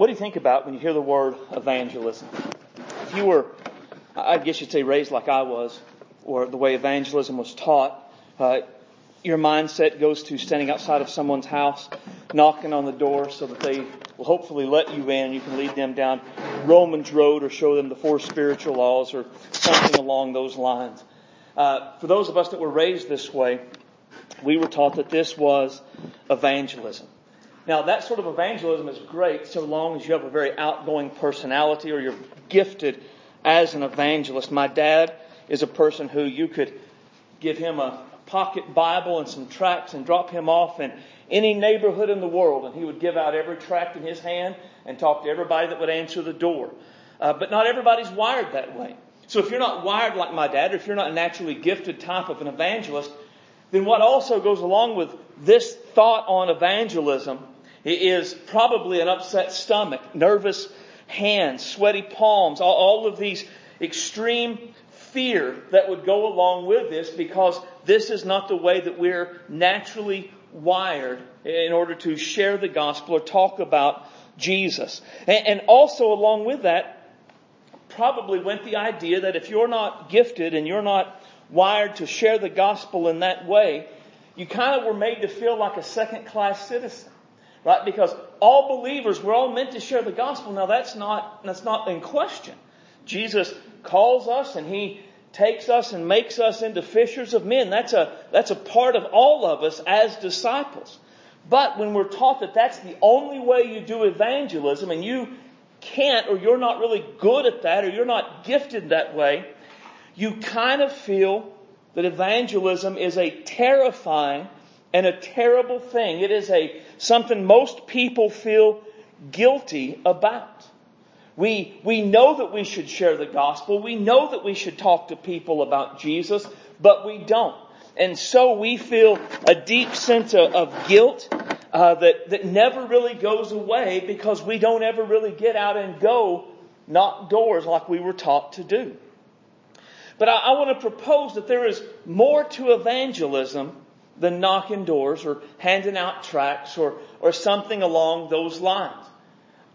What do you think about when you hear the word evangelism? If you were, I guess you'd say raised like I was, or the way evangelism was taught, uh, your mindset goes to standing outside of someone's house, knocking on the door so that they will hopefully let you in and you can lead them down Romans Road or show them the four spiritual laws or something along those lines. Uh, for those of us that were raised this way, we were taught that this was evangelism. Now that sort of evangelism is great so long as you have a very outgoing personality or you're gifted as an evangelist. My dad is a person who you could give him a pocket Bible and some tracts and drop him off in any neighborhood in the world and he would give out every tract in his hand and talk to everybody that would answer the door. Uh, but not everybody's wired that way. So if you're not wired like my dad, or if you're not a naturally gifted type of an evangelist, then what also goes along with this thought on evangelism is probably an upset stomach, nervous hands, sweaty palms, all, of these extreme fear that would go along with this because this is not the way that we're naturally wired in order to share the gospel or talk about Jesus. And also along with that, probably went the idea that if you're not gifted and you're not wired to share the gospel in that way, you kind of were made to feel like a second class citizen. Right? Because all believers, we're all meant to share the gospel. Now that's not, that's not in question. Jesus calls us and He takes us and makes us into fishers of men. That's a, that's a part of all of us as disciples. But when we're taught that that's the only way you do evangelism and you can't or you're not really good at that or you're not gifted that way, you kind of feel that evangelism is a terrifying and a terrible thing. It is a something most people feel guilty about. We, we know that we should share the gospel. We know that we should talk to people about Jesus, but we don't. And so we feel a deep sense of, of guilt uh, that, that never really goes away because we don't ever really get out and go knock doors like we were taught to do. But I, I want to propose that there is more to evangelism than knocking doors or handing out tracts or, or something along those lines.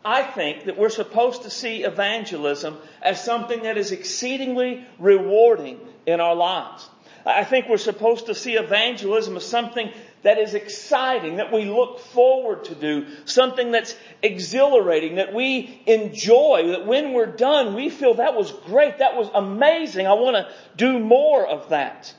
I think that we're supposed to see evangelism as something that is exceedingly rewarding in our lives. I think we're supposed to see evangelism as something that is exciting, that we look forward to do, something that's exhilarating, that we enjoy, that when we're done, we feel that was great, that was amazing, I want to do more of that.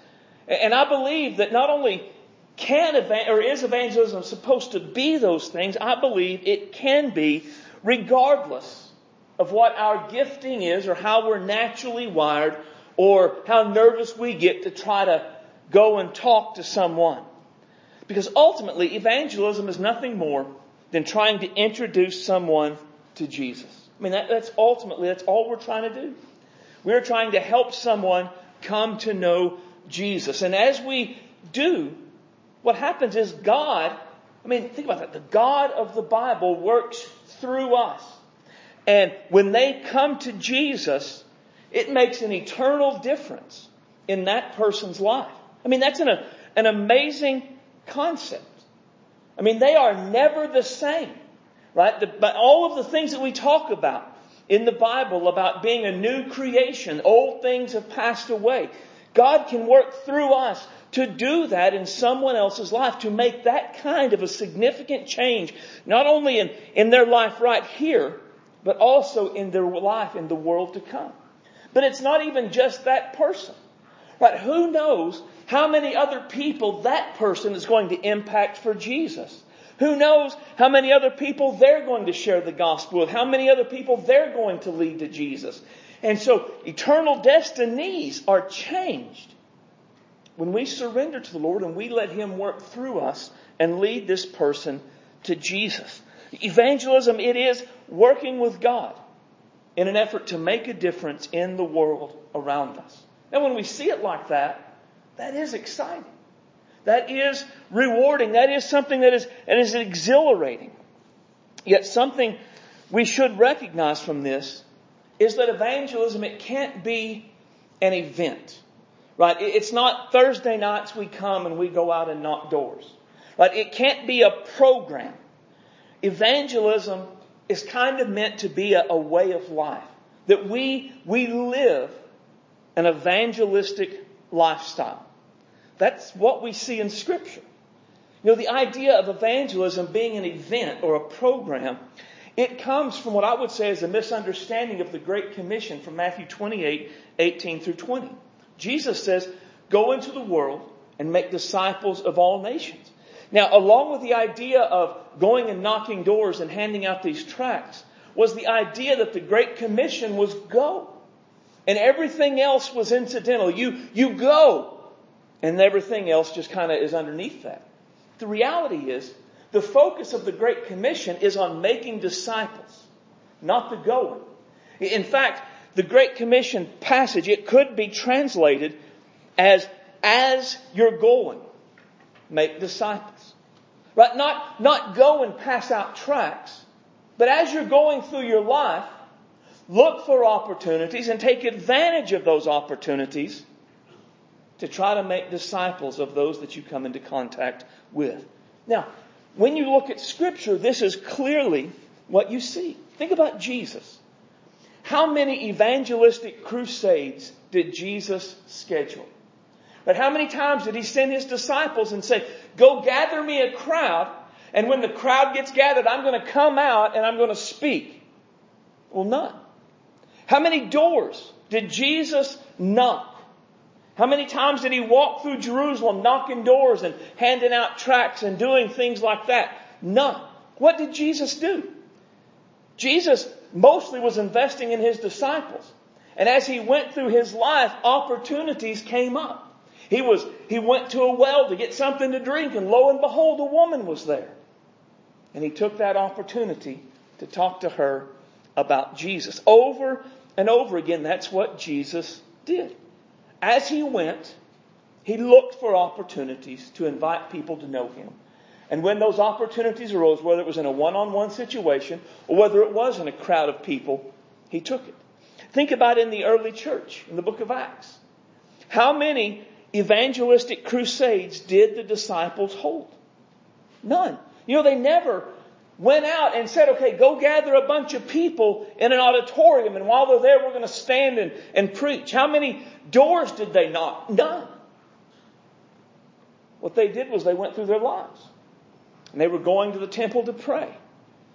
And I believe that not only can or is evangelism supposed to be those things? I believe it can be regardless of what our gifting is or how we're naturally wired or how nervous we get to try to go and talk to someone. Because ultimately, evangelism is nothing more than trying to introduce someone to Jesus. I mean, that, that's ultimately, that's all we're trying to do. We're trying to help someone come to know Jesus. And as we do, what happens is God, I mean, think about that. The God of the Bible works through us. And when they come to Jesus, it makes an eternal difference in that person's life. I mean, that's an, an amazing concept. I mean, they are never the same, right? The, but all of the things that we talk about in the Bible about being a new creation, old things have passed away. God can work through us to do that in someone else's life, to make that kind of a significant change, not only in, in their life right here, but also in their life in the world to come. But it's not even just that person. Right? Who knows how many other people that person is going to impact for Jesus? Who knows how many other people they're going to share the gospel with? How many other people they're going to lead to Jesus? And so eternal destinies are changed when we surrender to the Lord and we let Him work through us and lead this person to Jesus. Evangelism, it is working with God in an effort to make a difference in the world around us. And when we see it like that, that is exciting. That is rewarding. That is something that is, that is exhilarating. Yet something we should recognize from this is that evangelism, it can't be an event. Right? It's not Thursday nights we come and we go out and knock doors. Right? It can't be a program. Evangelism is kind of meant to be a, a way of life. That we, we live an evangelistic lifestyle. That's what we see in scripture. You know, the idea of evangelism being an event or a program, it comes from what I would say is a misunderstanding of the Great Commission from Matthew 28, 18 through 20. Jesus says, go into the world and make disciples of all nations. Now, along with the idea of going and knocking doors and handing out these tracts, was the idea that the Great Commission was go. And everything else was incidental. You, you go. And everything else just kind of is underneath that. The reality is, the focus of the Great Commission is on making disciples, not the going. In fact, the Great Commission passage, it could be translated as, as you're going, make disciples. Right? Not, not go and pass out tracts, but as you're going through your life, look for opportunities and take advantage of those opportunities to try to make disciples of those that you come into contact with. Now, when you look at scripture, this is clearly what you see. Think about Jesus. How many evangelistic crusades did Jesus schedule? But how many times did he send his disciples and say, go gather me a crowd, and when the crowd gets gathered, I'm going to come out and I'm going to speak? Well, none. How many doors did Jesus knock? How many times did he walk through Jerusalem knocking doors and handing out tracts and doing things like that? None. What did Jesus do? Jesus mostly was investing in his disciples. And as he went through his life, opportunities came up. He was, he went to a well to get something to drink and lo and behold, a woman was there. And he took that opportunity to talk to her about Jesus. Over and over again, that's what Jesus did. As he went, he looked for opportunities to invite people to know him. And when those opportunities arose, whether it was in a one-on-one situation or whether it was in a crowd of people, he took it. Think about in the early church, in the book of Acts. How many evangelistic crusades did the disciples hold? None. You know, they never went out and said, okay, go gather a bunch of people in an auditorium and while they're there, we're going to stand and, and preach. How many doors did they knock? None. What they did was they went through their lives. And they were going to the temple to pray.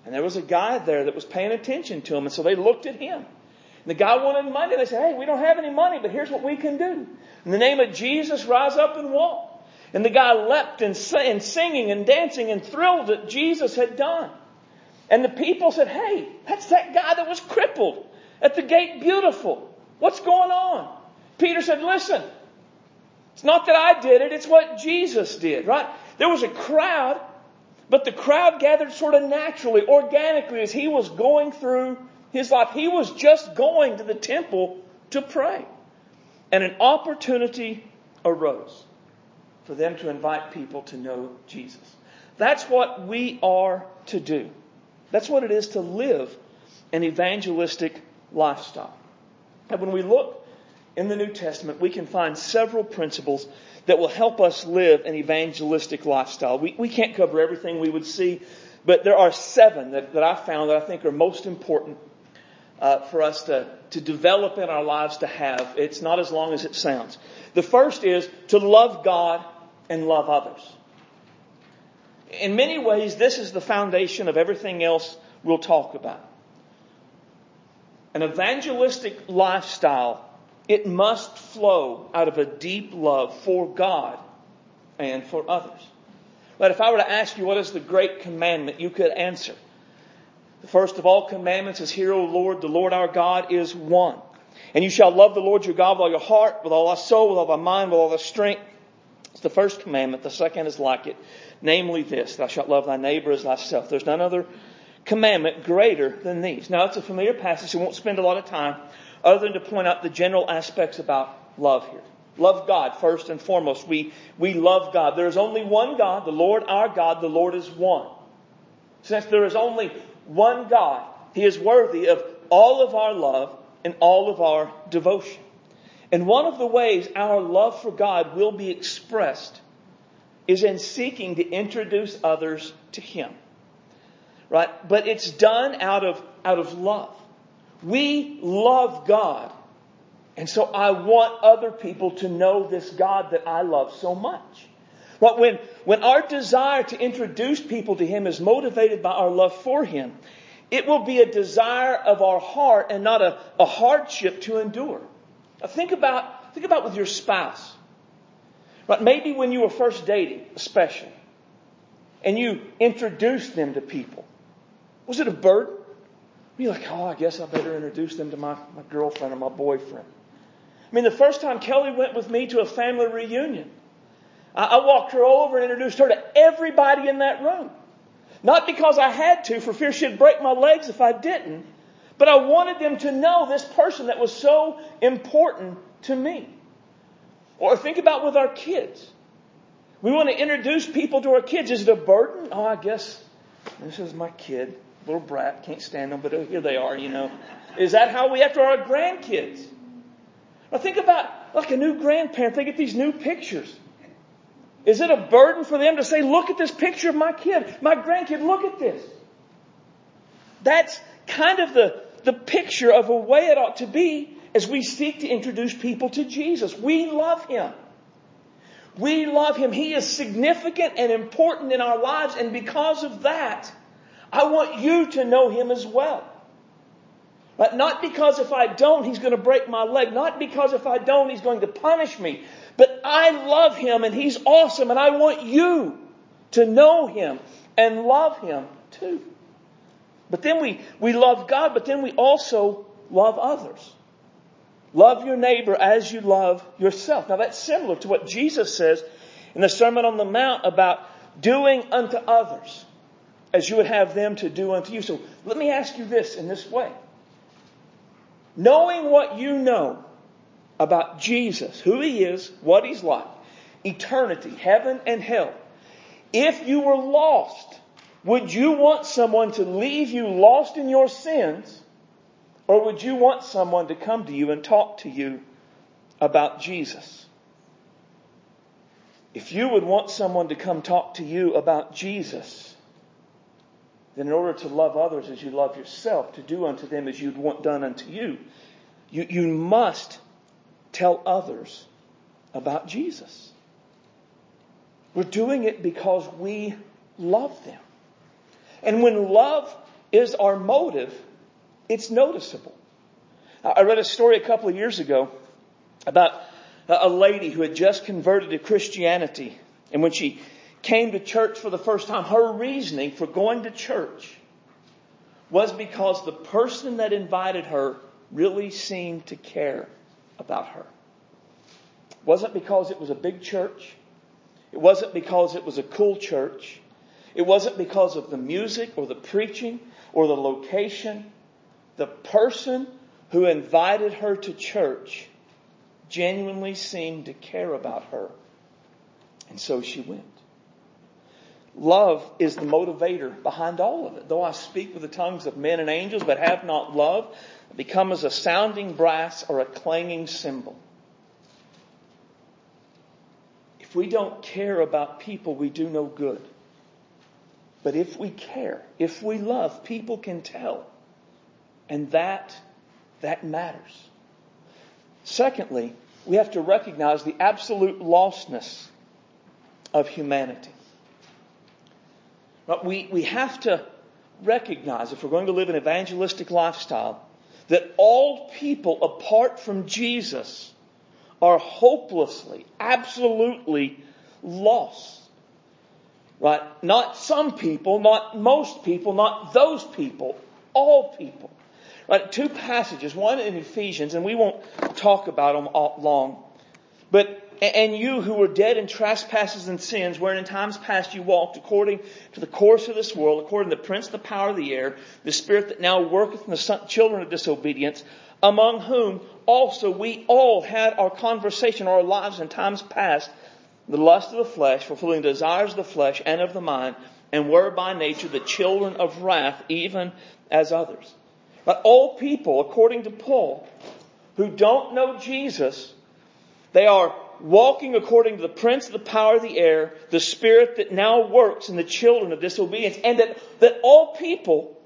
And there was a guy there that was paying attention to them. And so they looked at him. And the guy wanted money. They said, hey, we don't have any money, but here's what we can do. In the name of Jesus, rise up and walk. And the guy leapt and, and singing and dancing and thrilled that Jesus had done. And the people said, hey, that's that guy that was crippled at the gate beautiful. What's going on? Peter said, listen, it's not that I did it, it's what Jesus did, right? There was a crowd, but the crowd gathered sort of naturally, organically as he was going through his life. He was just going to the temple to pray. And an opportunity arose for them to invite people to know Jesus. That's what we are to do. That's what it is to live an evangelistic lifestyle. And when we look in the New Testament, we can find several principles that will help us live an evangelistic lifestyle. We, we can't cover everything we would see, but there are seven that, that I found that I think are most important uh, for us to, to develop in our lives to have. It's not as long as it sounds. The first is to love God and love others. In many ways, this is the foundation of everything else we'll talk about. An evangelistic lifestyle, it must flow out of a deep love for God and for others. But if I were to ask you what is the great commandment, you could answer. The first of all commandments is, Hear, O Lord, the Lord our God is one. And you shall love the Lord your God with all your heart, with all thy soul, with all thy mind, with all thy strength. It's the first commandment. The second is like it. Namely this, thou shalt love thy neighbor as thyself. There's none other commandment greater than these. Now it's a familiar passage. We won't spend a lot of time other than to point out the general aspects about love here. Love God first and foremost. We, we love God. There is only one God, the Lord our God. The Lord is one. Since there is only one God. He is worthy of all of our love and all of our devotion. And one of the ways our love for God will be expressed is in seeking to introduce others to Him. right? But it's done out of, out of love. We love God. And so I want other people to know this God that I love so much. But when, when our desire to introduce people to Him is motivated by our love for Him, it will be a desire of our heart and not a, a hardship to endure. Now think about, think about with your spouse. But Maybe when you were first dating, especially, and you introduced them to people. Was it a burden? You like, oh, I guess I better introduce them to my, my girlfriend or my boyfriend? I mean, the first time Kelly went with me to a family reunion, I, I walked her over and introduced her to everybody in that room. Not because I had to, for fear she'd break my legs if I didn't, but I wanted them to know this person that was so important to me. Or think about with our kids. We want to introduce people to our kids. Is it a burden? Oh, I guess this is my kid, little brat, can't stand them, but here they are, you know. Is that how we act to our grandkids? Now think about like a new grandparent, they get these new pictures. Is it a burden for them to say, look at this picture of my kid, my grandkid, look at this? That's kind of the, the picture of a way it ought to be as we seek to introduce people to Jesus. We love Him. We love Him. He is significant and important in our lives, and because of that, I want you to know Him as well. But not because if I don't, He's going to break my leg. Not because if I don't, He's going to punish me. But I love Him and He's awesome, and I want you to know Him and love Him too. But then we, we love God, but then we also love others. Love your neighbor as you love yourself. Now that's similar to what Jesus says in the Sermon on the Mount about doing unto others as you would have them to do unto you. So let me ask you this in this way. Knowing what you know about Jesus, who he is, what he's like, eternity, heaven and hell, if you were lost, would you want someone to leave you lost in your sins or would you want someone to come to you and talk to you about Jesus? If you would want someone to come talk to you about Jesus, then in order to love others as you love yourself, to do unto them as you'd want done unto you, you, you must tell others about Jesus. We're doing it because we love them. And when love is our motive, it's noticeable. I read a story a couple of years ago about a lady who had just converted to Christianity. And when she came to church for the first time, her reasoning for going to church was because the person that invited her really seemed to care about her. It wasn't because it was a big church. It wasn't because it was a cool church. It wasn't because of the music or the preaching or the location the person who invited her to church genuinely seemed to care about her. And so she went. Love is the motivator behind all of it. Though I speak with the tongues of men and angels, but have not love, I become as a sounding brass or a clanging cymbal. If we don't care about people, we do no good. But if we care, if we love, people can tell. And that, that matters. Secondly, we have to recognize the absolute lostness of humanity. But we, we have to recognize, if we're going to live an evangelistic lifestyle, that all people apart from Jesus are hopelessly, absolutely lost. Right? Not some people, not most people, not those people, all people. Right, two passages, one in Ephesians, and we won't talk about them all long. But, and you who were dead in trespasses and sins, wherein in times past you walked according to the course of this world, according to the prince of the power of the air, the spirit that now worketh in the children of disobedience, among whom also we all had our conversation, our lives in times past, the lust of the flesh, fulfilling the desires of the flesh and of the mind, and were by nature the children of wrath, even as others. But all people, according to Paul, who don't know Jesus, they are walking according to the prince of the power of the air, the spirit that now works in the children of disobedience, and that, that all people,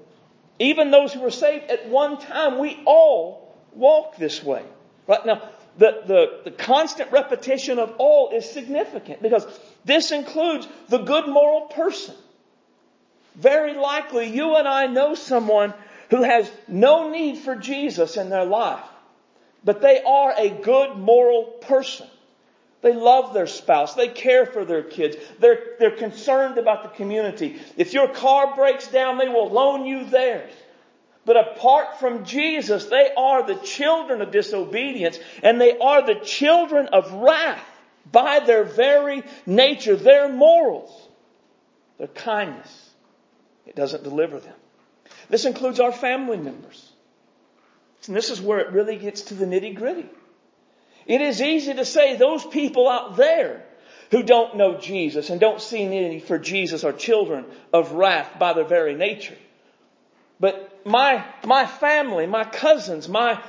even those who were saved at one time, we all walk this way. Right now, the, the, the constant repetition of all is significant because this includes the good moral person. Very likely you and I know someone who has no need for Jesus in their life, but they are a good moral person. They love their spouse. They care for their kids. They're, they're concerned about the community. If your car breaks down, they will loan you theirs. But apart from Jesus, they are the children of disobedience and they are the children of wrath by their very nature, their morals, their kindness. It doesn't deliver them. This includes our family members. And this is where it really gets to the nitty gritty. It is easy to say those people out there who don't know Jesus and don't see need for Jesus are children of wrath by their very nature. But my, my family, my cousins, my,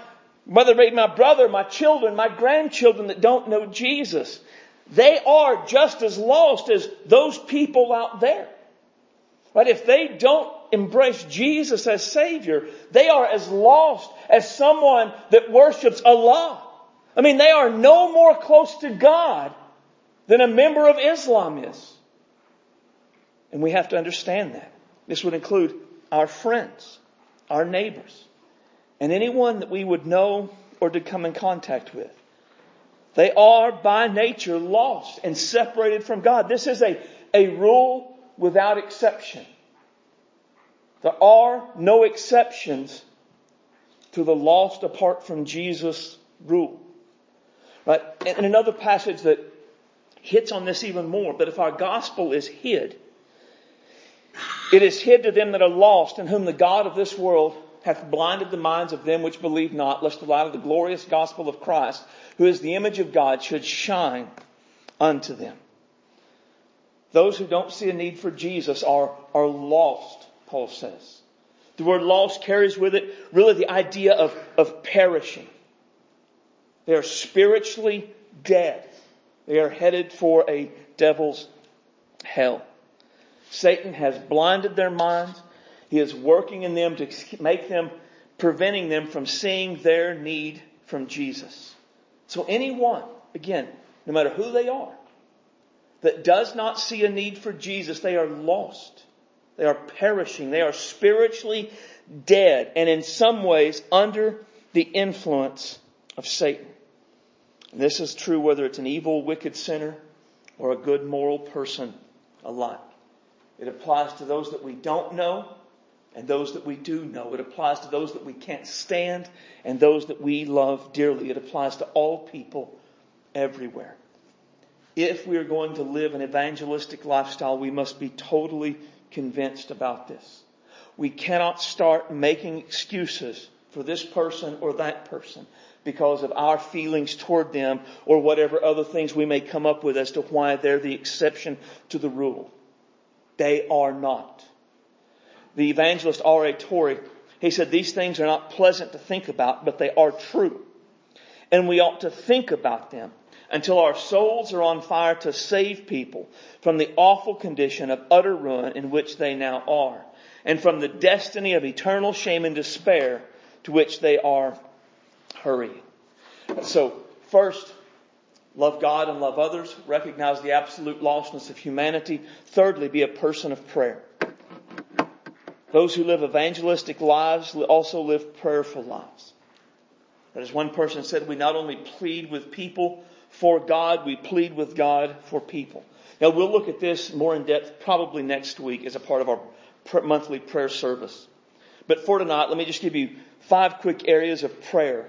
be my brother, my children, my grandchildren that don't know Jesus, they are just as lost as those people out there. Right? If they don't embrace Jesus as Savior, they are as lost as someone that worships Allah. I mean, they are no more close to God than a member of Islam is. And we have to understand that. This would include our friends, our neighbors, and anyone that we would know or to come in contact with. They are by nature lost and separated from God. This is a, a rule without exception. There are no exceptions to the lost apart from Jesus rule. Right? And another passage that hits on this even more, but if our gospel is hid, it is hid to them that are lost, in whom the God of this world hath blinded the minds of them which believe not, lest the light of the glorious gospel of Christ, who is the image of God, should shine unto them. Those who don't see a need for Jesus are, are lost, Paul says. The word lost carries with it really the idea of, of perishing. They are spiritually dead. They are headed for a devil's hell. Satan has blinded their minds. He is working in them to make them, preventing them from seeing their need from Jesus. So anyone, again, no matter who they are, that does not see a need for Jesus, they are lost. They are perishing. They are spiritually dead and in some ways under the influence of Satan. This is true whether it's an evil, wicked sinner or a good moral person alike. It applies to those that we don't know and those that we do know. It applies to those that we can't stand and those that we love dearly. It applies to all people everywhere. If we are going to live an evangelistic lifestyle, we must be totally convinced about this. We cannot start making excuses for this person or that person because of our feelings toward them or whatever other things we may come up with as to why they're the exception to the rule. They are not. The evangelist R.A. Torrey, he said, these things are not pleasant to think about, but they are true. And we ought to think about them until our souls are on fire to save people from the awful condition of utter ruin in which they now are, and from the destiny of eternal shame and despair to which they are hurrying. So, first, Love God and love others. Recognize the absolute lostness of humanity. Thirdly, be a person of prayer. Those who live evangelistic lives also live prayerful lives. as one person said, we not only plead with people for God, we plead with God for people. Now we'll look at this more in depth probably next week as a part of our monthly prayer service. But for tonight, let me just give you five quick areas of prayer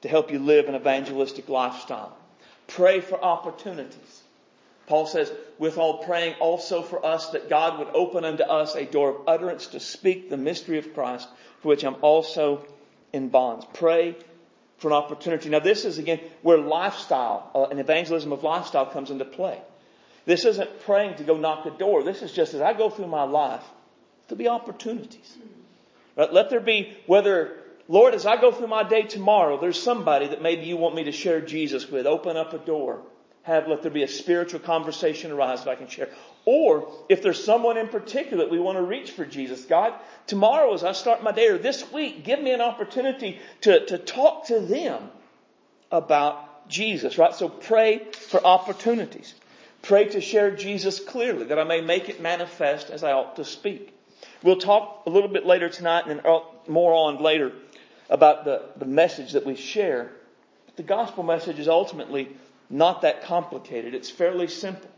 to help you live an evangelistic lifestyle. Pray for opportunities. Paul says, with all praying also for us that God would open unto us a door of utterance to speak the mystery of Christ, for which I'm also in bonds. Pray for an opportunity. Now this is again where lifestyle, uh, an evangelism of lifestyle comes into play. This isn't praying to go knock a door. This is just as I go through my life, to be opportunities. Right? Let there be, whether Lord, as I go through my day tomorrow, there's somebody that maybe you want me to share Jesus with. Open up a door. Have, let there be a spiritual conversation arise that I can share. Or if there's someone in particular that we want to reach for Jesus, God, tomorrow as I start my day or this week, give me an opportunity to, to talk to them about Jesus, right? So pray for opportunities. Pray to share Jesus clearly that I may make it manifest as I ought to speak. We'll talk a little bit later tonight and then more on later about the, the message that we share. But the gospel message is ultimately not that complicated. It's fairly simple.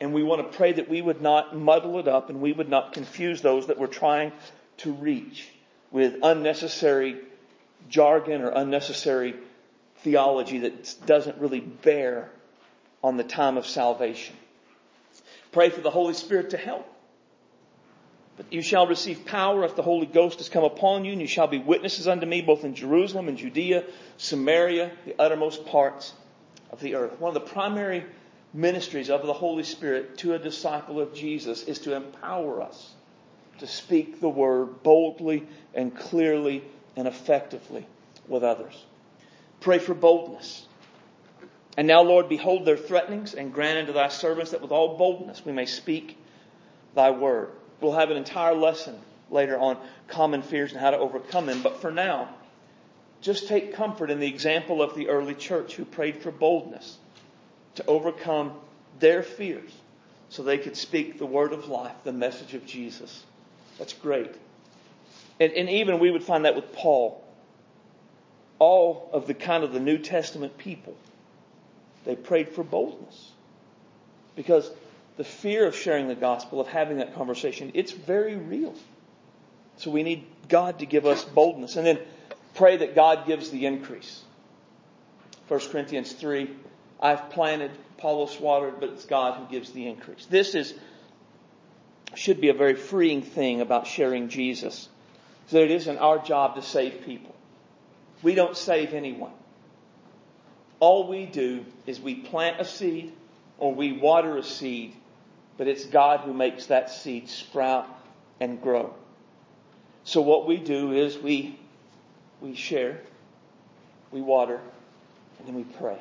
And we want to pray that we would not muddle it up and we would not confuse those that we're trying to reach with unnecessary jargon or unnecessary theology that doesn't really bear on the time of salvation. Pray for the Holy Spirit to help. But you shall receive power if the Holy Ghost has come upon you, and you shall be witnesses unto me both in Jerusalem and Judea, Samaria, the uttermost parts of the earth. One of the primary ministries of the Holy Spirit to a disciple of Jesus is to empower us to speak the word boldly and clearly and effectively with others. Pray for boldness. And now, Lord, behold their threatenings and grant unto thy servants that with all boldness we may speak thy word. We'll have an entire lesson later on common fears and how to overcome them. But for now, just take comfort in the example of the early church who prayed for boldness to overcome their fears so they could speak the word of life, the message of Jesus. That's great. And, and even we would find that with Paul. All of the kind of the New Testament people, they prayed for boldness. Because the fear of sharing the gospel, of having that conversation, it's very real. So we need God to give us boldness. And then pray that God gives the increase. 1 Corinthians 3, I've planted, Apollos watered, but it's God who gives the increase. This is, should be a very freeing thing about sharing Jesus. That it isn't our job to save people. We don't save anyone. All we do is we plant a seed or we water a seed but it's God who makes that seed sprout and grow. So what we do is we, we share, we water, and then we pray.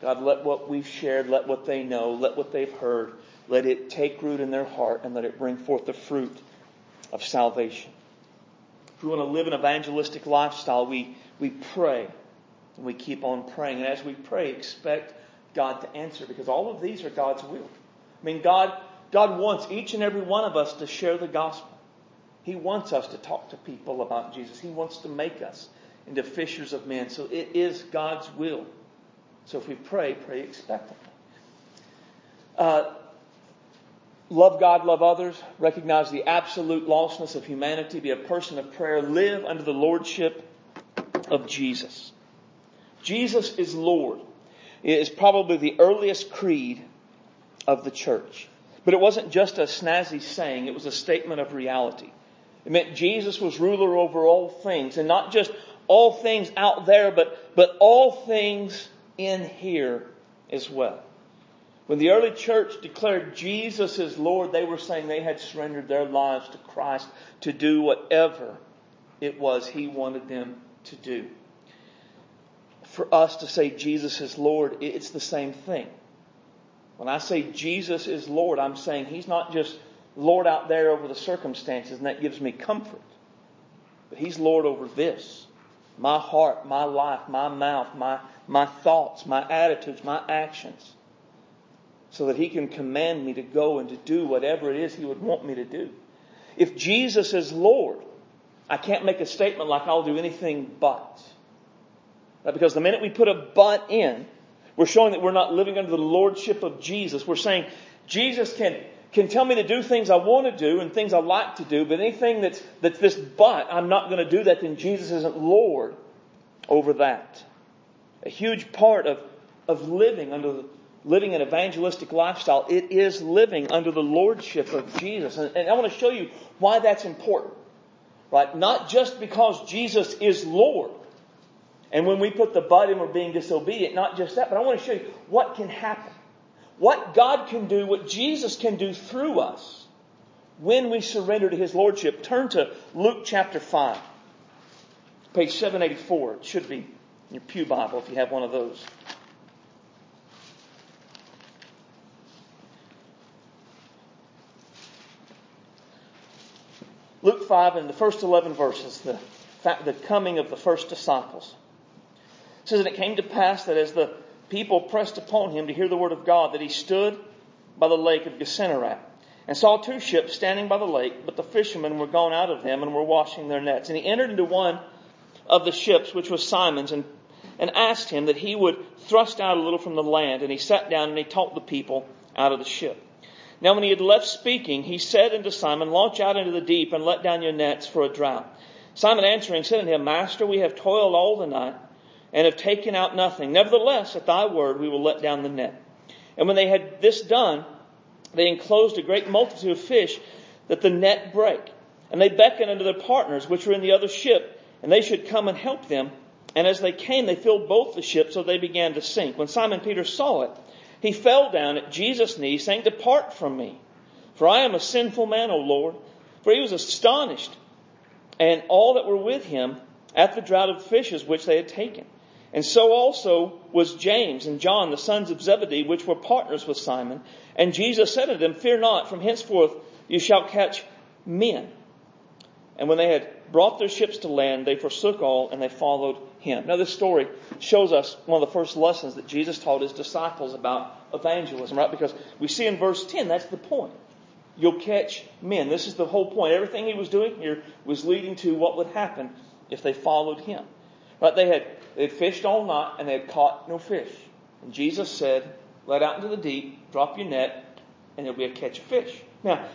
God, let what we've shared, let what they know, let what they've heard, let it take root in their heart and let it bring forth the fruit of salvation. If we want to live an evangelistic lifestyle, we, we pray and we keep on praying. And as we pray, expect God to answer because all of these are God's will. I mean, God, God wants each and every one of us to share the gospel. He wants us to talk to people about Jesus. He wants to make us into fishers of men. So it is God's will. So if we pray, pray expectantly. Uh, love God, love others, recognize the absolute lostness of humanity, be a person of prayer, live under the lordship of Jesus. Jesus is Lord. It is probably the earliest creed of the church. But it wasn't just a snazzy saying, it was a statement of reality. It meant Jesus was ruler over all things, and not just all things out there, but, but all things in here as well. When the early church declared Jesus as Lord, they were saying they had surrendered their lives to Christ to do whatever it was He wanted them to do. For us to say Jesus is Lord, it's the same thing. When I say Jesus is Lord, I'm saying He's not just Lord out there over the circumstances, and that gives me comfort. But He's Lord over this my heart, my life, my mouth, my, my thoughts, my attitudes, my actions. So that He can command me to go and to do whatever it is He would want me to do. If Jesus is Lord, I can't make a statement like I'll do anything but. Because the minute we put a but in, we're showing that we're not living under the lordship of Jesus. We're saying Jesus can, can tell me to do things I want to do and things I like to do, but anything that's, that's this but, I'm not going to do that, then Jesus isn't Lord over that. A huge part of, of living under the, living an evangelistic lifestyle, it is living under the lordship of Jesus. And, and I want to show you why that's important. Right? Not just because Jesus is Lord, and when we put the but in, we're being disobedient. Not just that, but I want to show you what can happen. What God can do, what Jesus can do through us when we surrender to His Lordship. Turn to Luke chapter 5. Page 784. It should be in your Pew Bible if you have one of those. Luke 5 and the first 11 verses, the, the coming of the first disciples. It says, And it came to pass that as the people pressed upon him to hear the word of God, that he stood by the lake of Gennesaret and saw two ships standing by the lake, but the fishermen were gone out of them and were washing their nets. And he entered into one of the ships, which was Simon's, and, and asked him that he would thrust out a little from the land. And he sat down and he taught the people out of the ship. Now when he had left speaking, he said unto Simon, Launch out into the deep and let down your nets for a drought. Simon answering said unto him, Master, we have toiled all the night and have taken out nothing. Nevertheless, at thy word we will let down the net. And when they had this done, they enclosed a great multitude of fish that the net brake. And they beckoned unto their partners, which were in the other ship, and they should come and help them. And as they came, they filled both the ships, so they began to sink. When Simon Peter saw it, he fell down at Jesus' knees, saying, Depart from me, for I am a sinful man, O Lord. For he was astonished, and all that were with him at the draught of fishes which they had taken. And so also was James and John, the sons of Zebedee, which were partners with Simon. And Jesus said to them, Fear not, from henceforth you shall catch men. And when they had brought their ships to land, they forsook all and they followed him. Now, this story shows us one of the first lessons that Jesus taught his disciples about evangelism, right? Because we see in verse 10, that's the point. You'll catch men. This is the whole point. Everything he was doing here was leading to what would happen if they followed him. Right? They had, they had fished all night and they had caught no fish. And Jesus said, let out into the deep, drop your net, and there'll be a catch of fish. Now,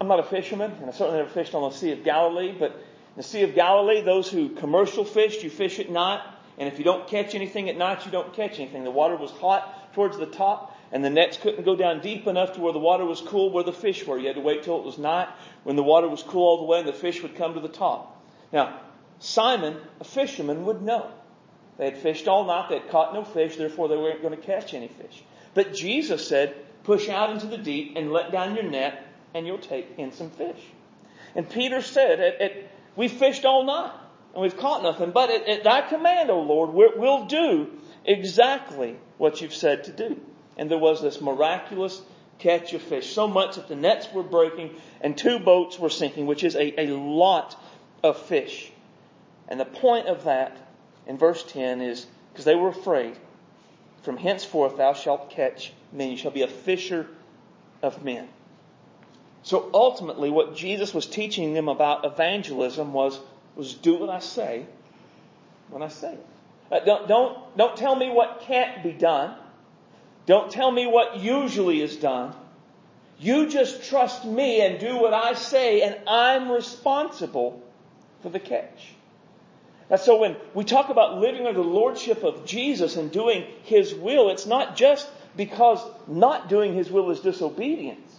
I'm not a fisherman, and I certainly never fished on the Sea of Galilee, but in the Sea of Galilee, those who commercial fished, you fish at night, and if you don't catch anything at night, you don't catch anything. The water was hot towards the top, and the nets couldn't go down deep enough to where the water was cool where the fish were. You had to wait till it was night when the water was cool all the way and the fish would come to the top. Now, Simon, a fisherman, would know. They had fished all night, they had caught no fish, therefore they weren't going to catch any fish. But Jesus said, push out into the deep and let down your net and you'll take in some fish. And Peter said, at, at, we fished all night and we've caught nothing, but at, at thy command, O Lord, we'll do exactly what you've said to do. And there was this miraculous catch of fish, so much that the nets were breaking and two boats were sinking, which is a, a lot of fish. And the point of that in verse 10 is because they were afraid, from henceforth thou shalt catch men. You shall be a fisher of men. So ultimately, what Jesus was teaching them about evangelism was, was do what I say when I say it. Uh, don't, don't, don't tell me what can't be done. Don't tell me what usually is done. You just trust me and do what I say, and I'm responsible for the catch. And so when we talk about living under the lordship of Jesus and doing His will, it's not just because not doing His will is disobedience.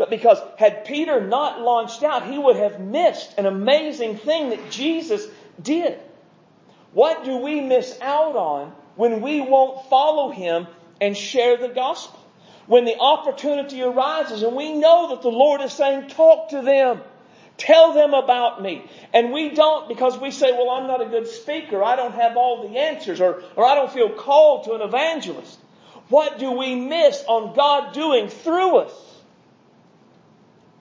But because had Peter not launched out, he would have missed an amazing thing that Jesus did. What do we miss out on when we won't follow him and share the gospel? When the opportunity arises and we know that the Lord is saying, talk to them. Tell them about me. And we don't because we say, well, I'm not a good speaker. I don't have all the answers or, or I don't feel called to an evangelist. What do we miss on God doing through us?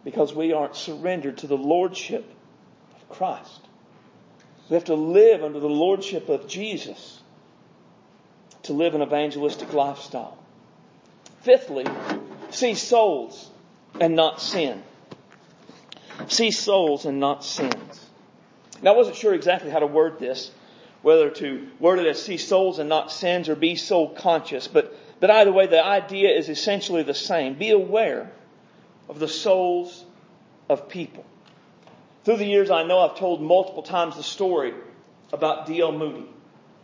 Because we aren't surrendered to the Lordship of Christ. We have to live under the Lordship of Jesus to live an evangelistic lifestyle. Fifthly, see souls and not sin see souls and not sins. Now, I wasn't sure exactly how to word this, whether to word it as see souls and not sins or be soul conscious, but, but either way, the idea is essentially the same. Be aware of the souls of people. Through the years, I know I've told multiple times the story about D.L. Moody.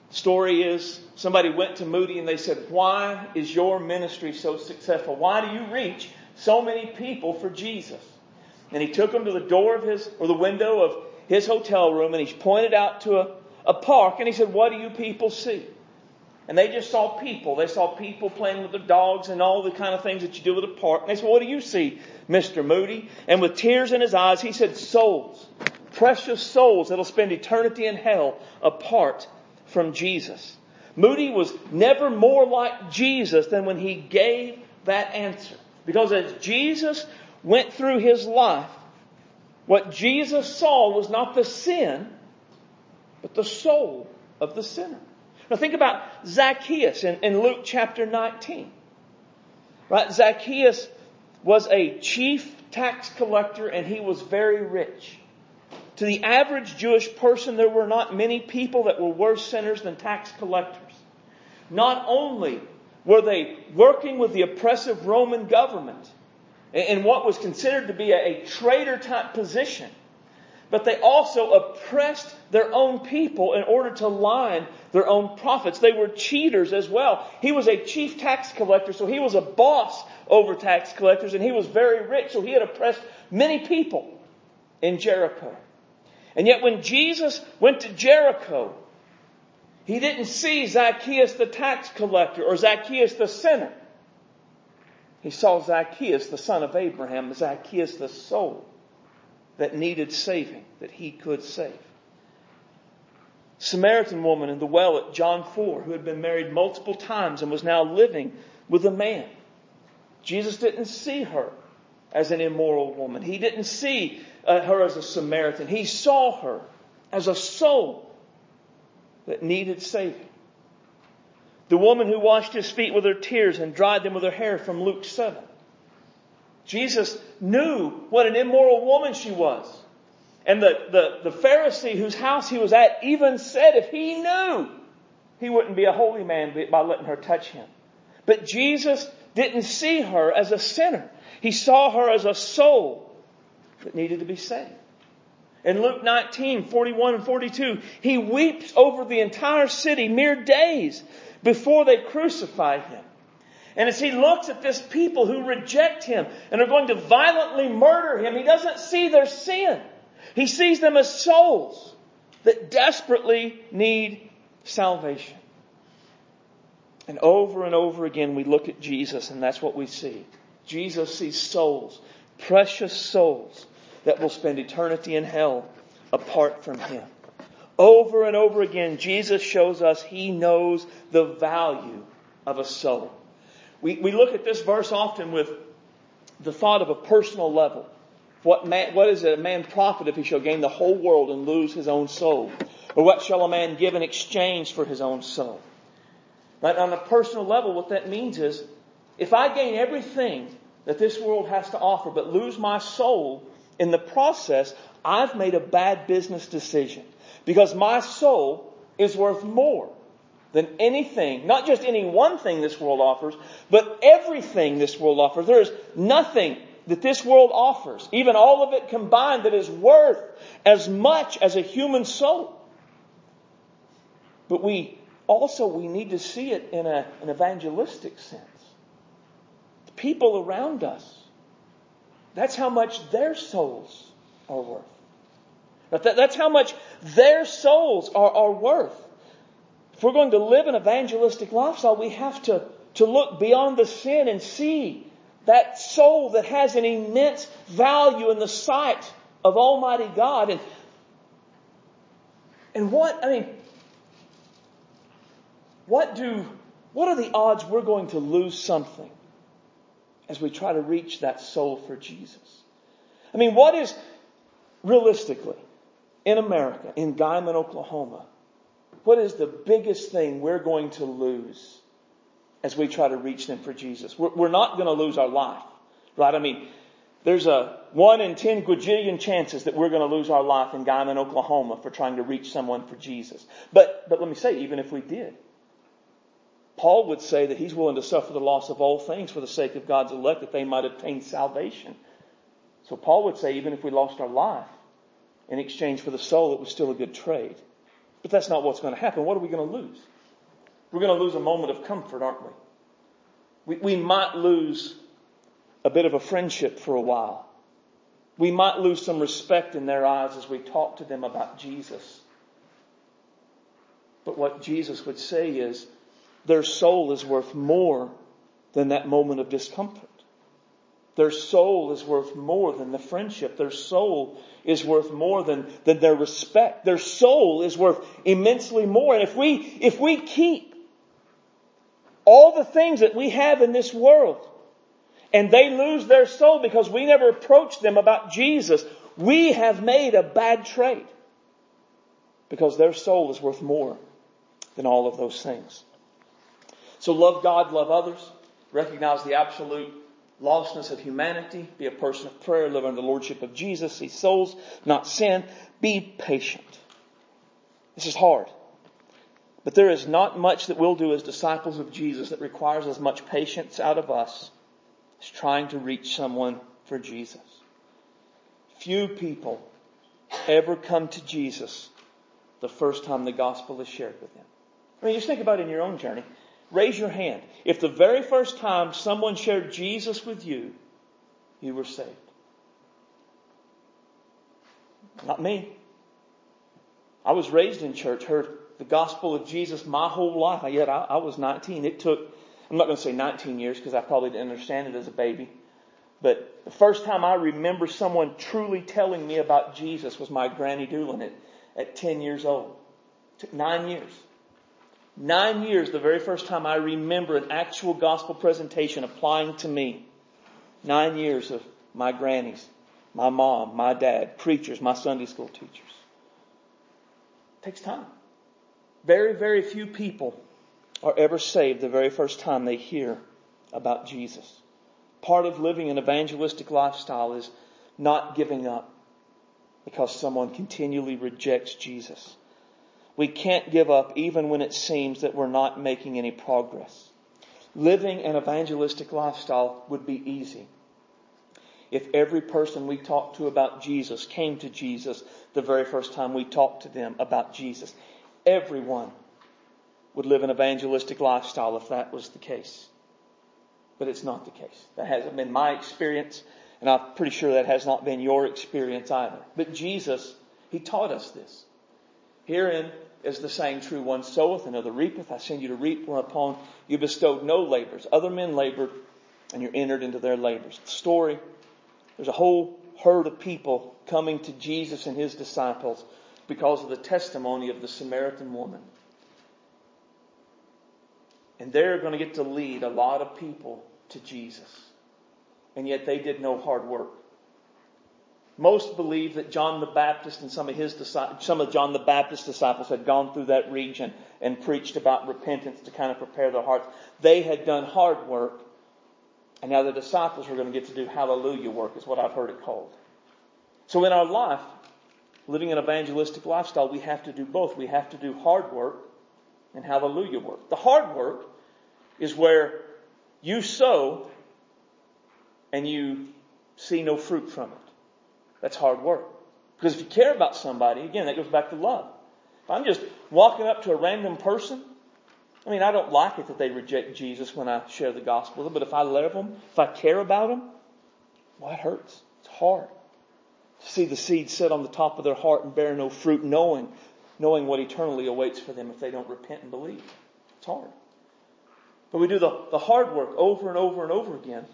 The story is somebody went to Moody and they said, Why is your ministry so successful? Why do you reach so many people for Jesus? And he took him to the door of his, or the window of his hotel room, and he pointed out to a, a park, and he said, What do you people see? And they just saw people. They saw people playing with their dogs and all the kind of things that you do with a park. And they said, What do you see, Mr. Moody? And with tears in his eyes, he said, Souls. precious souls that'll spend eternity in hell apart from Jesus. Moody was never more like Jesus than when he gave that answer. Because as Jesus went through his life, what Jesus saw was not the sin, but the soul of the sinner. Now think about Zacchaeus in, in Luke chapter 19. Right? Zacchaeus was a chief tax collector and he was very rich. To the average Jewish person, there were not many people that were worse sinners than tax collectors. Not only were they working with the oppressive Roman government in what was considered to be a, traitor type position, but they also oppressed their own people in order to line their own profits. They were cheaters as well. He was a chief tax collector, so he was a boss over tax collectors, and he was very rich, so he had oppressed many people in Jericho. And yet when Jesus went to Jericho, he didn't see Zacchaeus the tax collector or Zacchaeus the sinner. He saw Zacchaeus, the son of Abraham, Zacchaeus the soul that needed saving, that he could save. Samaritan woman in the well at John 4 who had been married multiple times and was now living with a man. Jesus didn't see her as an immoral woman. He didn't see uh, her as a Samaritan. He saw her as a soul that needed saving. The woman who washed his feet with her tears and dried them with her hair from Luke 7. Jesus knew what an immoral woman she was. And the, the, the Pharisee whose house he was at even said if he knew, he wouldn't be a holy man by letting her touch him. But Jesus didn't see her as a sinner. He saw her as a soul that needed to be saved. In Luke 19, 41 and 42, he weeps over the entire city mere days before they crucify him. And as he looks at this people who reject him and are going to violently murder him, he doesn't see their sin. He sees them as souls that desperately need salvation. And over and over again we look at Jesus and that's what we see. Jesus sees souls, precious souls that will spend eternity in hell apart from him. Over and over again, Jesus shows us he knows the value of a soul. We, we look at this verse often with the thought of a personal level. What, man, what is it a man profit if he shall gain the whole world and lose his own soul? Or what shall a man give in exchange for his own soul? But on a personal level, what that means is, if I gain everything that this world has to offer, but lose my soul in the process, I've made a bad business decision. Because my soul is worth more than anything, not just any one thing this world offers, but everything this world offers. There is nothing that this world offers, even all of it combined, that is worth as much as a human soul. But we also we need to see it in a, an evangelistic sense. The people around us, that's how much their souls are worth. That's how much their souls are, are worth. If we're going to live an evangelistic lifestyle, we have to, to look beyond the sin and see that soul that has an immense value in the sight of Almighty God. And, and what, I mean, what do, what are the odds we're going to lose something as we try to reach that soul for Jesus? I mean, what is realistically in America, in Guymon, Oklahoma, what is the biggest thing we're going to lose as we try to reach them for Jesus? We're, we're not going to lose our life, right? I mean, there's a one in ten chances that we're going to lose our life in Guymon, Oklahoma for trying to reach someone for Jesus. But, but let me say, even if we did, Paul would say that he's willing to suffer the loss of all things for the sake of God's elect that they might obtain salvation. So Paul would say, even if we lost our life in exchange for the soul, it was still a good trade. But that's not what's going to happen. What are we going to lose? We're going to lose a moment of comfort, aren't we? We, we might lose a bit of a friendship for a while. We might lose some respect in their eyes as we talk to them about Jesus. But what Jesus would say is their soul is worth more than that moment of discomfort. Their soul is worth more than the friendship. Their soul is worth more than, than their respect. Their soul is worth immensely more. And if we, if we keep all the things that we have in this world and they lose their soul because we never approached them about Jesus, we have made a bad trade because their soul is worth more than all of those things. So love God, love others, recognize the absolute lostness of humanity, be a person of prayer, live under the lordship of Jesus, see souls, not sin, be patient. This is hard. But there is not much that we'll do as disciples of Jesus that requires as much patience out of us as trying to reach someone for Jesus. Few people ever come to Jesus the first time the gospel is shared with them. I mean, just think about it in your own journey. Raise your hand. If the very first time someone shared Jesus with you, you were saved. Not me. I was raised in church, heard the gospel of Jesus my whole life. Yet I, I was 19. It took, I'm not going to say 19 years because I probably didn't understand it as a baby. But the first time I remember someone truly telling me about Jesus was my granny Doolin at, at 10 years old. It took nine years. Nine years, the very first time I remember an actual gospel presentation applying to me. Nine years of my grannies, my mom, my dad, preachers, my Sunday school teachers. It takes time. Very, very few people are ever saved the very first time they hear about Jesus. Part of living an evangelistic lifestyle is not giving up because someone continually rejects Jesus. We can't give up even when it seems that we're not making any progress. Living an evangelistic lifestyle would be easy if every person we talked to about Jesus came to Jesus the very first time we talked to them about Jesus. Everyone would live an evangelistic lifestyle if that was the case. But it's not the case. That hasn't been my experience, and I'm pretty sure that has not been your experience either. But Jesus, He taught us this. Herein is the saying true, one soweth, another reapeth. I send you to reap whereupon you bestowed no labors. Other men labored, and you're entered into their labors. The story, there's a whole herd of people coming to Jesus and his disciples because of the testimony of the Samaritan woman. And they're going to get to lead a lot of people to Jesus. And yet they did no hard work. Most believe that John the Baptist and some of his some of John the Baptist's disciples had gone through that region and preached about repentance to kind of prepare their hearts. They had done hard work, and now the disciples were going to get to do hallelujah work, is what I've heard it called. So in our life, living an evangelistic lifestyle, we have to do both. We have to do hard work and hallelujah work. The hard work is where you sow and you see no fruit from it. That's hard work. Because if you care about somebody, again, that goes back to love. If I'm just walking up to a random person, I mean, I don't like it that they reject Jesus when I share the gospel with them, but if I love them, if I care about them, well, it hurts. It's hard. To see the seed set on the top of their heart and bear no fruit, knowing, knowing what eternally awaits for them if they don't repent and believe. It's hard. But we do the, the hard work over and over and over again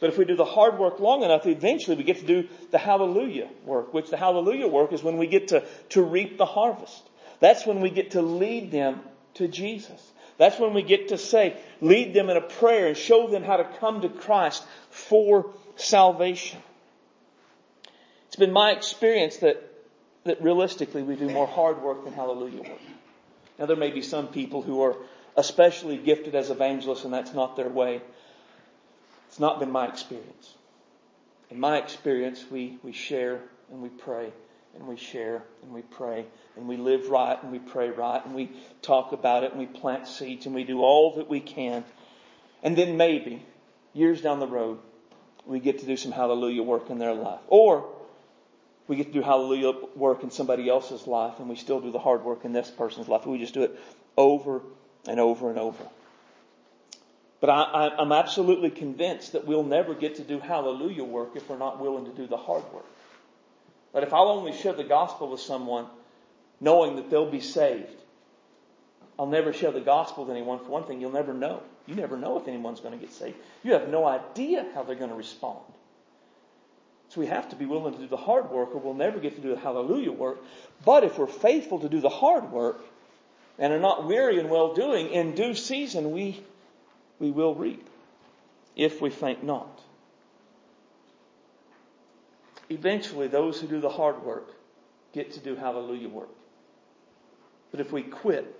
but if we do the hard work long enough, eventually we get to do the hallelujah work, which the hallelujah work is when we get to, to reap the harvest. That's when we get to lead them to Jesus. That's when we get to say, lead them in a prayer and show them how to come to Christ for salvation. It's been my experience that, that realistically we do more hard work than hallelujah work. Now there may be some people who are especially gifted as evangelists and that's not their way. It's not been my experience. In my experience, we, we share and we pray and we share and we pray and we live right and we pray right and we talk about it and we plant seeds and we do all that we can. And then maybe years down the road, we get to do some hallelujah work in their life. Or we get to do hallelujah work in somebody else's life and we still do the hard work in this person's life. We just do it over and over and over. But I, am absolutely convinced that we'll never get to do hallelujah work if we're not willing to do the hard work. But if I'll only share the gospel with someone knowing that they'll be saved, I'll never share the gospel with anyone. For one thing, you'll never know. You never know if anyone's going to get saved. You have no idea how they're going to respond. So we have to be willing to do the hard work or we'll never get to do the hallelujah work. But if we're faithful to do the hard work and are not weary in well doing, in due season we, we will reap if we faint not. Eventually those who do the hard work get to do hallelujah work. But if we quit,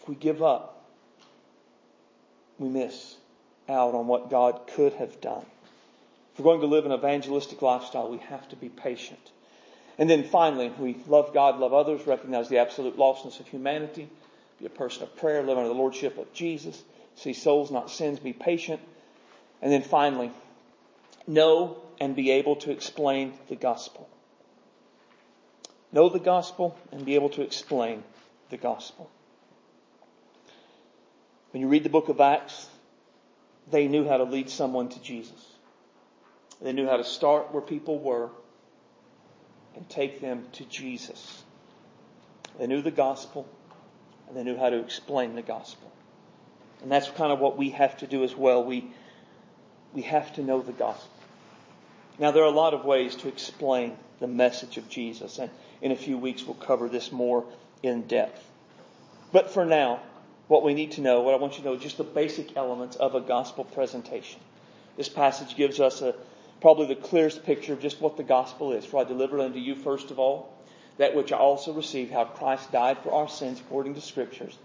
if we give up, we miss out on what God could have done. If we're going to live an evangelistic lifestyle, we have to be patient. And then finally, we love God, love others, recognize the absolute lostness of humanity, be a person of prayer, live under the lordship of Jesus, see souls, not sins, be patient. And then finally, know and be able to explain the gospel. Know the gospel and be able to explain the gospel. When you read the book of Acts, they knew how to lead someone to Jesus. They knew how to start where people were and take them to Jesus. They knew the gospel and they knew how to explain the gospel. And that's kind of what we have to do as well. We, we have to know the gospel. Now there are a lot of ways to explain the message of Jesus and in a few weeks we'll cover this more in depth. But for now, what we need to know, what I want you to know, is just the basic elements of a gospel presentation. This passage gives us a, probably the clearest picture of just what the gospel is. For I delivered unto you first of all that which I also received, how Christ died for our sins according to scriptures,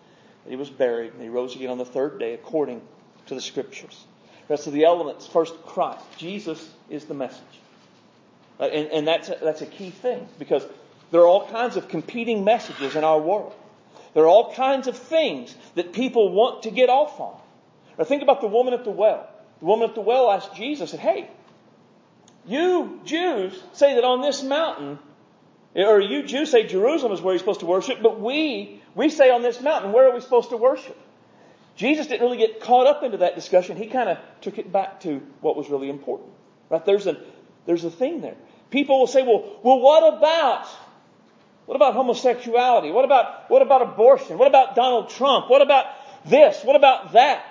he was buried, and he rose again on the third day according to the scriptures. Rest of the elements, first Christ. Jesus is the message. Uh, and, and that's, a, that's a key thing because there are all kinds of competing messages in our world. There are all kinds of things that people want to get off on. Now think about the woman at the well. The woman at the well asked Jesus, said, Hey, you Jews say that on this mountain, or you Jews say Jerusalem is where you're supposed to worship, but we, we say on this mountain, where are we supposed to worship? Jesus didn't really get caught up into that discussion. He kind of took it back to what was really important. Right? There's a, there's a thing there. People will say, well, well, what about, what about homosexuality? What about, what about abortion? What about Donald Trump? What about this? What about that?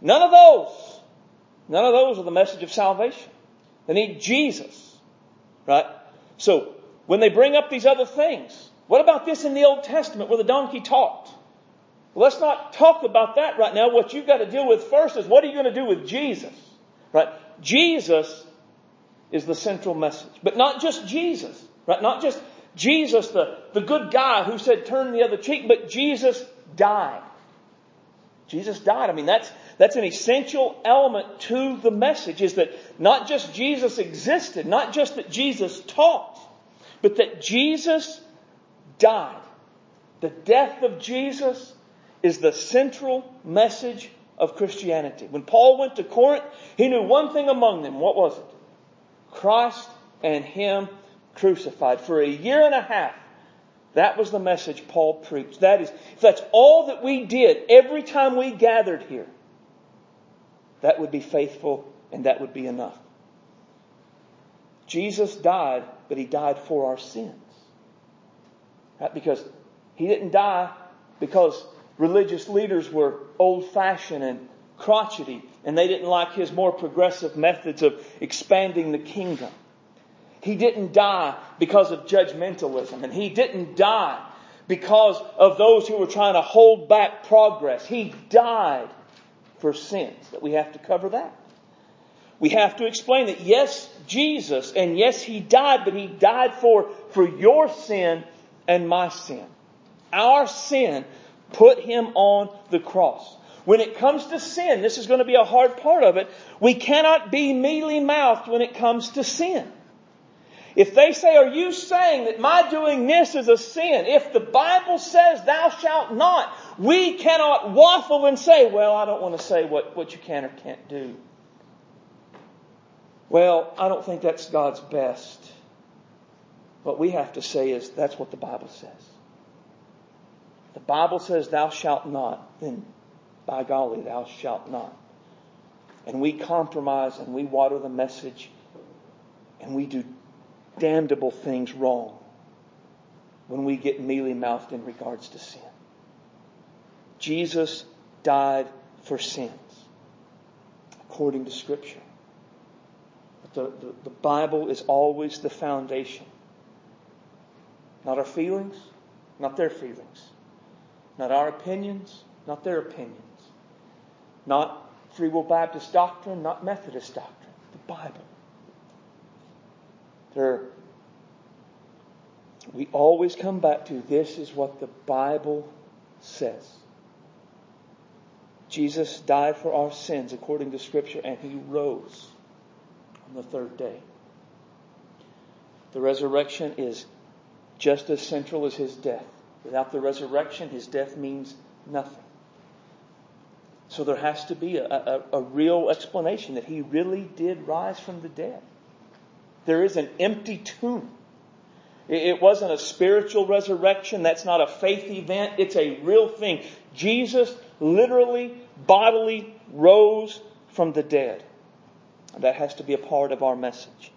None of those, none of those are the message of salvation. They need Jesus. Right? So, when they bring up these other things, what about this in the Old Testament where the donkey talked? Let's not talk about that right now. What you've got to deal with first is what are you going to do with Jesus? Right? Jesus is the central message. But not just Jesus, right? Not just Jesus, the, the good guy who said turn the other cheek, but Jesus died. Jesus died. I mean, that's, that's an essential element to the message is that not just Jesus existed, not just that Jesus taught, but that Jesus died. The death of Jesus is the central message of Christianity. When Paul went to Corinth, he knew one thing among them. What was it? Christ and Him crucified. For a year and a half, that was the message Paul preached. That is, if that's all that we did every time we gathered here, that would be faithful and that would be enough. Jesus died, but He died for our sins. Because He didn't die because religious leaders were old fashioned and crotchety and they didn't like his more progressive methods of expanding the kingdom. He didn't die because of judgmentalism and he didn't die because of those who were trying to hold back progress. He died for sins that we have to cover that. We have to explain that yes, Jesus, and yes, He died, but He died for, for your sin and my sin. Our sin put Him on the cross. When it comes to sin, this is going to be a hard part of it. We cannot be mealy mouthed when it comes to sin. If they say, are you saying that my doing this is a sin? If the Bible says thou shalt not, we cannot waffle and say, well, I don't want to say what, what you can or can't do. Well, I don't think that's God's best. What we have to say is that's what the Bible says. The Bible says thou shalt not, then by golly, thou shalt not. And we compromise and we water the message and we do damnable things wrong when we get mealy mouthed in regards to sin. Jesus died for sins according to Scripture. The, the, the Bible is always the foundation. Not our feelings, not their feelings. Not our opinions, not their opinions. Not Free Will Baptist doctrine, not Methodist doctrine. The Bible. There, we always come back to this is what the Bible says. Jesus died for our sins according to Scripture, and he rose on the third day. The resurrection is just as central as his death. Without the resurrection, his death means nothing. So there has to be a, a, a, real explanation that he really did rise from the dead. There is an empty tomb. It wasn't a spiritual resurrection. That's not a faith event. It's a real thing. Jesus literally, bodily rose from the dead. That has to be a part of our message.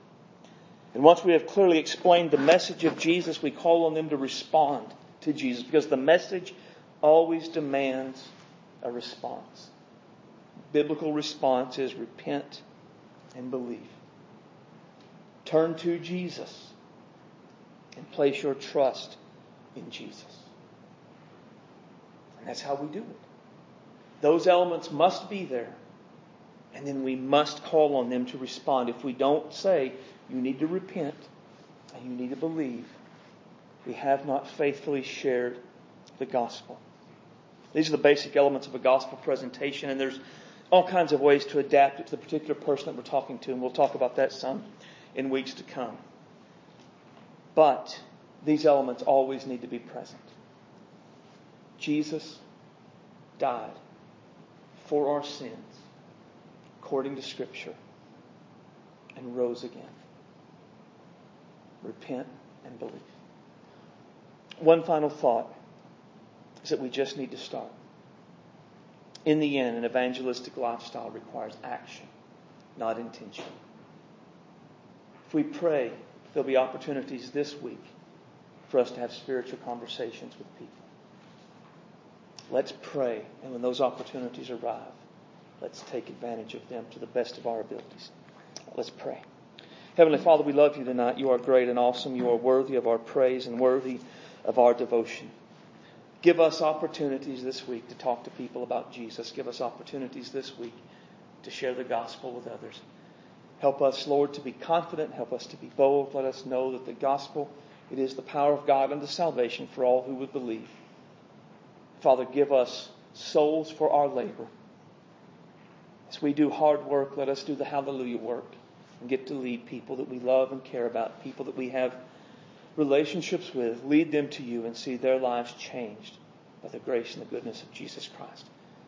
And once we have clearly explained the message of Jesus, we call on them to respond to Jesus because the message always demands a response. Biblical response is repent and believe. Turn to Jesus and place your trust in Jesus. And that's how we do it. Those elements must be there. And then we must call on them to respond. If we don't say, you need to repent and you need to believe, we have not faithfully shared the gospel. These are the basic elements of a gospel presentation, and there's all kinds of ways to adapt it to the particular person that we're talking to, and we'll talk about that some in weeks to come. But these elements always need to be present. Jesus died for our sins according to Scripture and rose again. Repent and believe. One final thought is that we just need to start. In the end, an evangelistic lifestyle requires action, not intention. If we pray, there'll be opportunities this week for us to have spiritual conversations with people. Let's pray, and when those opportunities arrive, let's take advantage of them to the best of our abilities. Let's pray. Heavenly Father, we love you tonight. You are great and awesome. You are worthy of our praise and worthy of our devotion. Give us opportunities this week to talk to people about Jesus. Give us opportunities this week to share the gospel with others. Help us, Lord, to be confident. Help us to be bold. Let us know that the gospel, it is the power of God unto salvation for all who would believe. Father, give us souls for our labor. As we do hard work, let us do the hallelujah work and get to lead people that we love and care about, people that we have relationships with, lead them to you and see their lives changed by the grace and the goodness of Jesus Christ.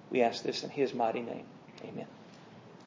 We ask this in His mighty name. Amen.